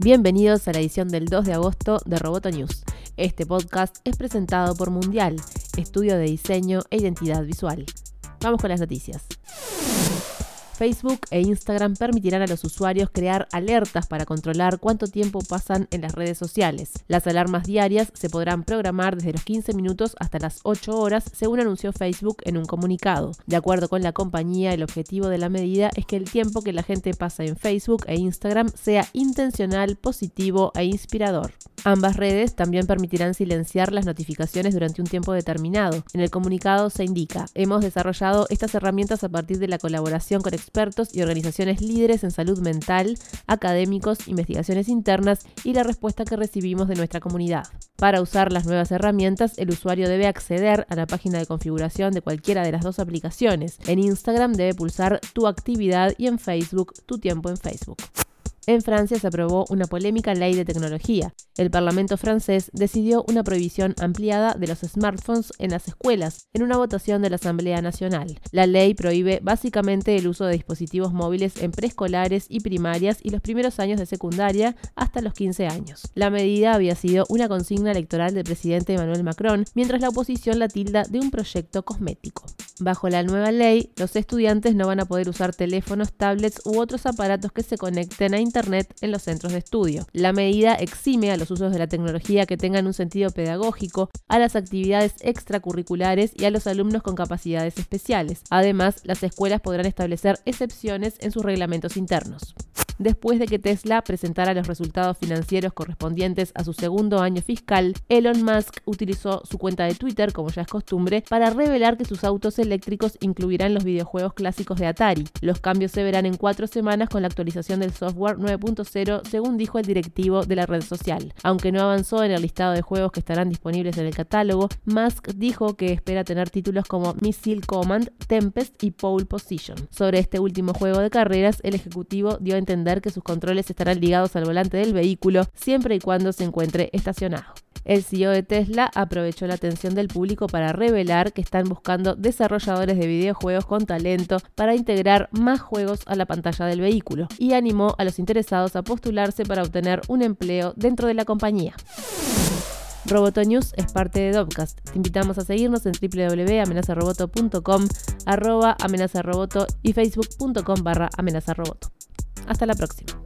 Bienvenidos a la edición del 2 de agosto de Roboto News. Este podcast es presentado por Mundial, estudio de diseño e identidad visual. Vamos con las noticias. Facebook e Instagram permitirán a los usuarios crear alertas para controlar cuánto tiempo pasan en las redes sociales. Las alarmas diarias se podrán programar desde los 15 minutos hasta las 8 horas, según anunció Facebook en un comunicado. De acuerdo con la compañía, el objetivo de la medida es que el tiempo que la gente pasa en Facebook e Instagram sea intencional, positivo e inspirador. Ambas redes también permitirán silenciar las notificaciones durante un tiempo determinado. En el comunicado se indica, hemos desarrollado estas herramientas a partir de la colaboración con expertos y organizaciones líderes en salud mental, académicos, investigaciones internas y la respuesta que recibimos de nuestra comunidad. Para usar las nuevas herramientas, el usuario debe acceder a la página de configuración de cualquiera de las dos aplicaciones. En Instagram debe pulsar tu actividad y en Facebook tu tiempo en Facebook. En Francia se aprobó una polémica ley de tecnología. El Parlamento francés decidió una prohibición ampliada de los smartphones en las escuelas en una votación de la Asamblea Nacional. La ley prohíbe básicamente el uso de dispositivos móviles en preescolares y primarias y los primeros años de secundaria hasta los 15 años. La medida había sido una consigna electoral del presidente Emmanuel Macron, mientras la oposición la tilda de un proyecto cosmético. Bajo la nueva ley, los estudiantes no van a poder usar teléfonos, tablets u otros aparatos que se conecten a Internet en los centros de estudio. La medida exime a los usos de la tecnología que tengan un sentido pedagógico, a las actividades extracurriculares y a los alumnos con capacidades especiales. Además, las escuelas podrán establecer excepciones en sus reglamentos internos después de que Tesla presentara los resultados financieros correspondientes a su segundo año fiscal, Elon Musk utilizó su cuenta de Twitter, como ya es costumbre, para revelar que sus autos eléctricos incluirán los videojuegos clásicos de Atari. Los cambios se verán en cuatro semanas con la actualización del software 9.0, según dijo el directivo de la red social. Aunque no avanzó en el listado de juegos que estarán disponibles en el catálogo, Musk dijo que espera tener títulos como Missile Command, Tempest y Pole Position. Sobre este último juego de carreras, el ejecutivo dio a entender que sus controles estarán ligados al volante del vehículo siempre y cuando se encuentre estacionado. El CEO de Tesla aprovechó la atención del público para revelar que están buscando desarrolladores de videojuegos con talento para integrar más juegos a la pantalla del vehículo y animó a los interesados a postularse para obtener un empleo dentro de la compañía. Roboto News es parte de Dopcast. Te invitamos a seguirnos en www.amenazaroboto.com, arroba amenazaroboto y facebook.com barra amenazaroboto. Hasta la próxima.